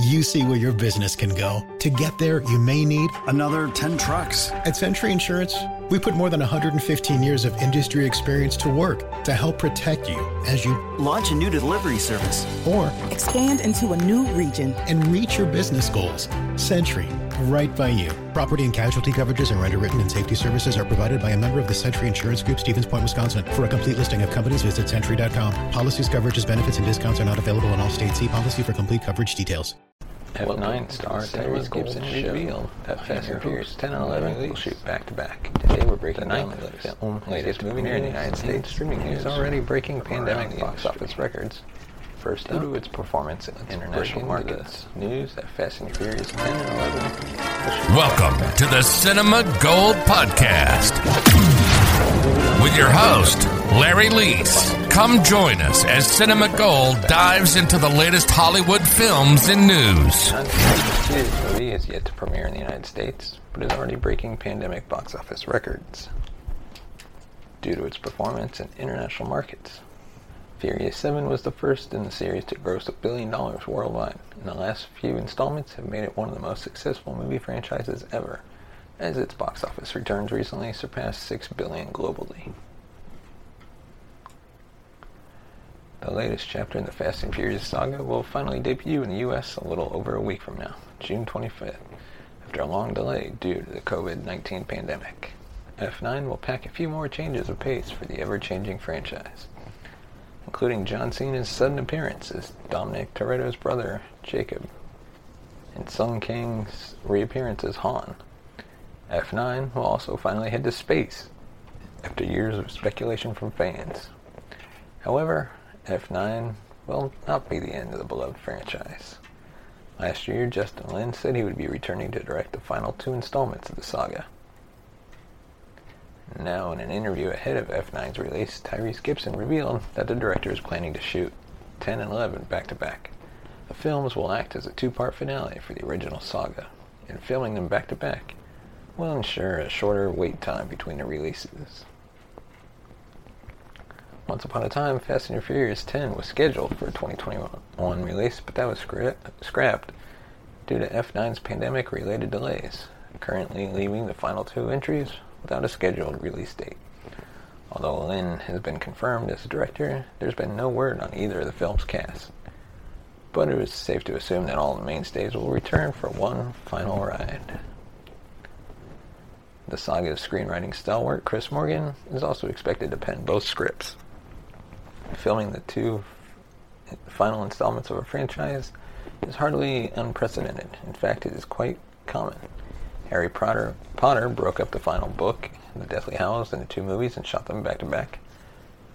You see where your business can go. To get there, you may need Another 10 trucks. At Sentry Insurance, we put more than 115 years of industry experience to work to help protect you as you Launch a new delivery service. or expand into a new region. and reach your business goals. Sentry, right by you. Property and casualty coverages and underwritten and safety services are provided by a member of the Sentry Insurance Group, Stevens Point, Wisconsin. For a complete listing of companies, visit sentry.com. Policies, coverages, benefits, and discounts are not available in all states. See policy for complete coverage details. F9 star Tyrese Gibson revealed that Fast and Furious 10 and 11 will shoot back to back. Today we're breaking the ninth film, latest movie here in the United States. Streaming news already breaking pandemic box office records. First due to its performance in international markets. News that Fast and Furious 10 and 11 Welcome to the Cinema Gold Podcast with your host, Larry Leese. Come join us as Cinema Gold dives into the latest Hollywood films and news. This movie is yet to premiere in the United States, but is already breaking pandemic box office records due to its performance in international markets. Furious 7 was the first in the series to gross a billion dollars worldwide, and the last few installments have made it one of the most successful movie franchises ever, as its box office returns recently surpassed 6 billion globally. The latest chapter in the Fast and Furious saga will finally debut in the US a little over a week from now, June 25th, after a long delay due to the COVID 19 pandemic. F9 will pack a few more changes of pace for the ever changing franchise, including John Cena's sudden appearance as Dominic Toretto's brother, Jacob, and Sung Kang's reappearance as Han. F9 will also finally head to space after years of speculation from fans. However, F9 will not be the end of the beloved franchise. Last year, Justin Lin said he would be returning to direct the final two installments of the saga. Now, in an interview ahead of F9's release, Tyrese Gibson revealed that the director is planning to shoot 10 and 11 back to back. The films will act as a two part finale for the original saga, and filming them back to back will ensure a shorter wait time between the releases. Once upon a time, Fast and Furious 10 was scheduled for a 2021 release, but that was scra- scrapped due to F9's pandemic related delays, currently leaving the final two entries without a scheduled release date. Although Lin has been confirmed as director, there's been no word on either of the film's cast. But it is safe to assume that all the mainstays will return for one final ride. The saga's screenwriting stalwart, Chris Morgan, is also expected to pen both scripts. Filming the two final installments of a franchise is hardly unprecedented. In fact, it is quite common. Harry Potter, Potter broke up the final book, The Deathly Hallows, into two movies and shot them back to back.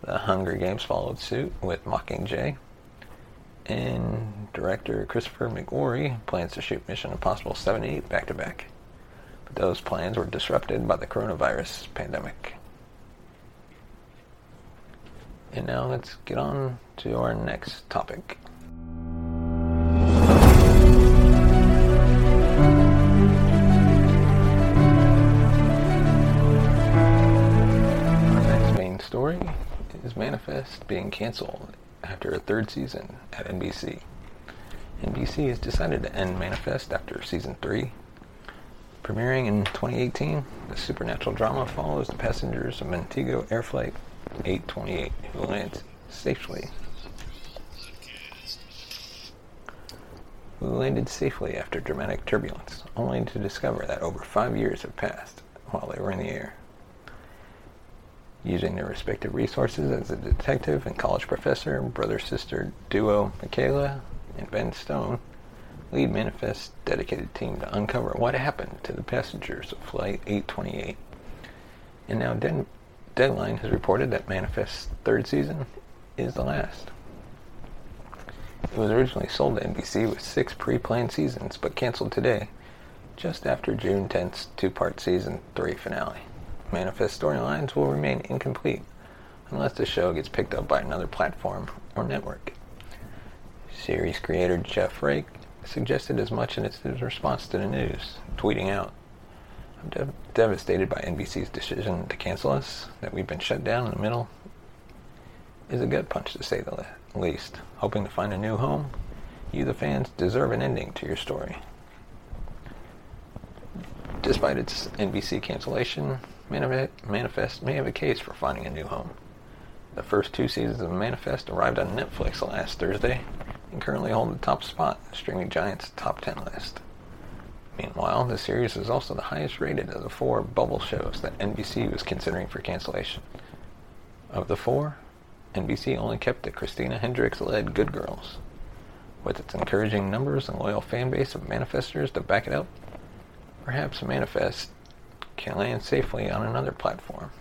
The Hunger Games followed suit with Mockingjay. And director Christopher McQuarrie plans to shoot Mission Impossible 7 and 8 back to back. But those plans were disrupted by the coronavirus pandemic. And now let's get on to our next topic. Being canceled after a third season at NBC. NBC has decided to end Manifest after season 3. Premiering in 2018, the supernatural drama follows the passengers of Montego Air Flight 828 who landed safely who landed safely after dramatic turbulence, only to discover that over five years have passed while they were in the air. Using their respective resources as a detective and college professor, brother-sister duo Michaela and Ben Stone lead Manifest's dedicated team to uncover what happened to the passengers of Flight 828. And now Den- Deadline has reported that Manifest's third season is the last. It was originally sold to NBC with six pre-planned seasons, but canceled today, just after June 10th's two-part season 3 finale. Manifest storylines will remain incomplete unless the show gets picked up by another platform or network. Series creator Jeff Rake suggested as much in his response to the news, tweeting out, I'm dev- devastated by NBC's decision to cancel us, that we've been shut down in the middle. Is a gut punch to say the least. Hoping to find a new home, you, the fans, deserve an ending to your story. Despite its NBC cancellation, Manifest may have a case for finding a new home. The first two seasons of Manifest arrived on Netflix last Thursday and currently hold the top spot in Streaming Giant's top 10 list. Meanwhile, the series is also the highest rated of the four bubble shows that NBC was considering for cancellation. Of the four, NBC only kept the Christina Hendricks-led Good Girls. With its encouraging numbers and loyal fan base of manifestors to back it up, perhaps Manifest can land safely on another platform.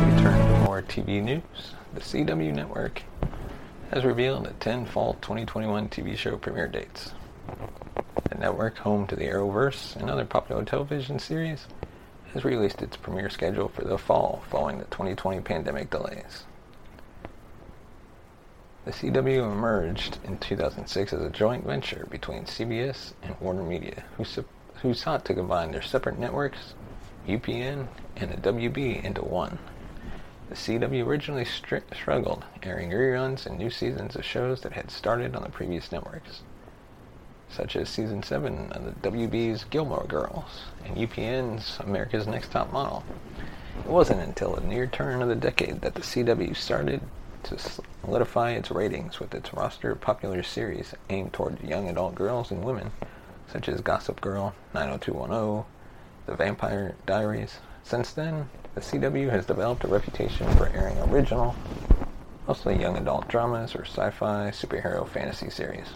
We turn to more TV news, the CW network has revealed the 10 fall 2021 TV show premiere dates. The network, home to the Arrowverse and other popular television series, has released its premiere schedule for the fall following the 2020 pandemic delays. The CW emerged in 2006 as a joint venture between CBS and Warner Media, who, su- who sought to combine their separate networks, UPN and the WB, into one. The CW originally str- struggled, airing reruns and new seasons of shows that had started on the previous networks, such as season 7 of the WB's Gilmore Girls and UPN's America's Next Top Model. It wasn't until the near turn of the decade that the CW started to solidify its ratings with its roster of popular series aimed toward young adult girls and women, such as Gossip Girl, 90210, The Vampire Diaries. Since then, the CW has developed a reputation for airing original, mostly young adult dramas or sci-fi superhero fantasy series.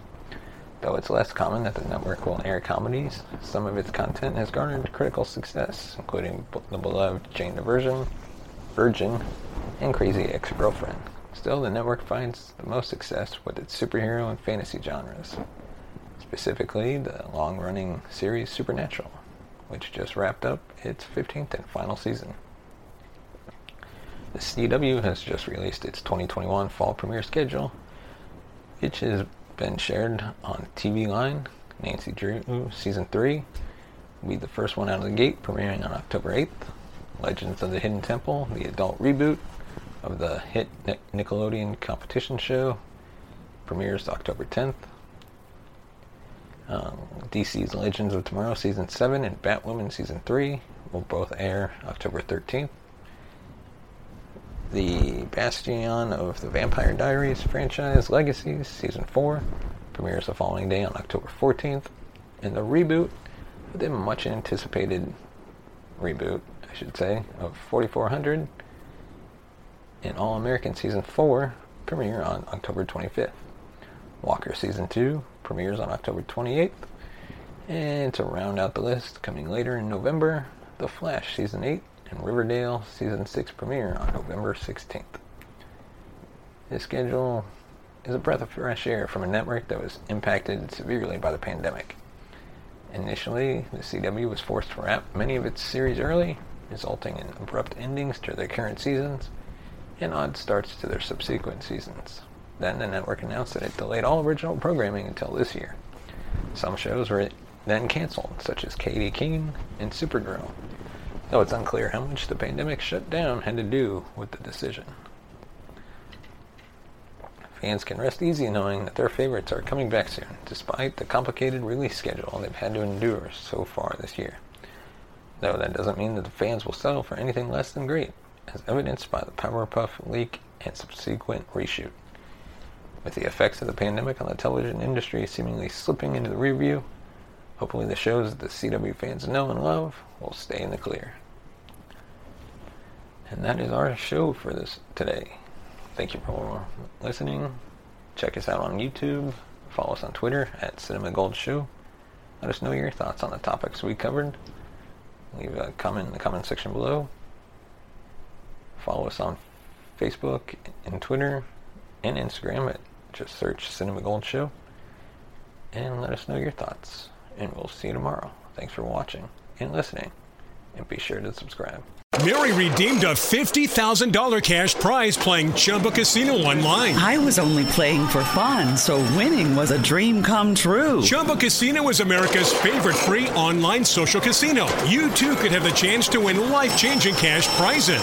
Though it's less common that the network will air comedies, some of its content has garnered critical success, including the beloved Jane the Virgin, Virgin, and Crazy Ex-Girlfriend. Still, the network finds the most success with its superhero and fantasy genres, specifically the long-running series Supernatural, which just wrapped up its 15th and final season. The CW has just released its 2021 fall premiere schedule, which has been shared on TV Line. Nancy Drew Season 3 will be the first one out of the gate, premiering on October 8th. Legends of the Hidden Temple, the adult reboot of the hit Nickelodeon competition show, premieres October 10th. Um, DC's Legends of Tomorrow Season 7 and Batwoman Season 3 will both air October 13th. The Bastion of the Vampire Diaries franchise Legacies Season 4 premieres the following day on October 14th. And the reboot, the much anticipated reboot, I should say, of 4400 and All American Season 4 premiere on October 25th. Walker Season 2 premieres on October 28th. And to round out the list, coming later in November, The Flash Season 8 and Riverdale Season 6 premiere on November 16th. This schedule is a breath of fresh air from a network that was impacted severely by the pandemic. Initially, the CW was forced to wrap many of its series early, resulting in abrupt endings to their current seasons and odd starts to their subsequent seasons. Then the network announced that it delayed all original programming until this year. Some shows were then canceled, such as Katy Keene and Supergirl, though it's unclear how much the pandemic shutdown had to do with the decision. Fans can rest easy knowing that their favorites are coming back soon, despite the complicated release schedule they've had to endure so far this year. Though that doesn't mean that the fans will settle for anything less than great, as evidenced by the Powerpuff leak and subsequent reshoot. With the effects of the pandemic on the television industry seemingly slipping into the rearview, hopefully the shows that the CW fans know and love will stay in the clear. And that is our show for this today. Thank you for listening. Check us out on YouTube. Follow us on Twitter at Cinema Gold Show. Let us know your thoughts on the topics we covered. Leave a comment in the comment section below. Follow us on Facebook and Twitter and Instagram at just search Cinema Gold Show. And let us know your thoughts. And we'll see you tomorrow. Thanks for watching and listening. And be sure to subscribe. Mary redeemed a $50,000 cash prize playing Chumba Casino online. I was only playing for fun, so winning was a dream come true. Chumba Casino is America's favorite free online social casino. You too could have the chance to win life changing cash prizes.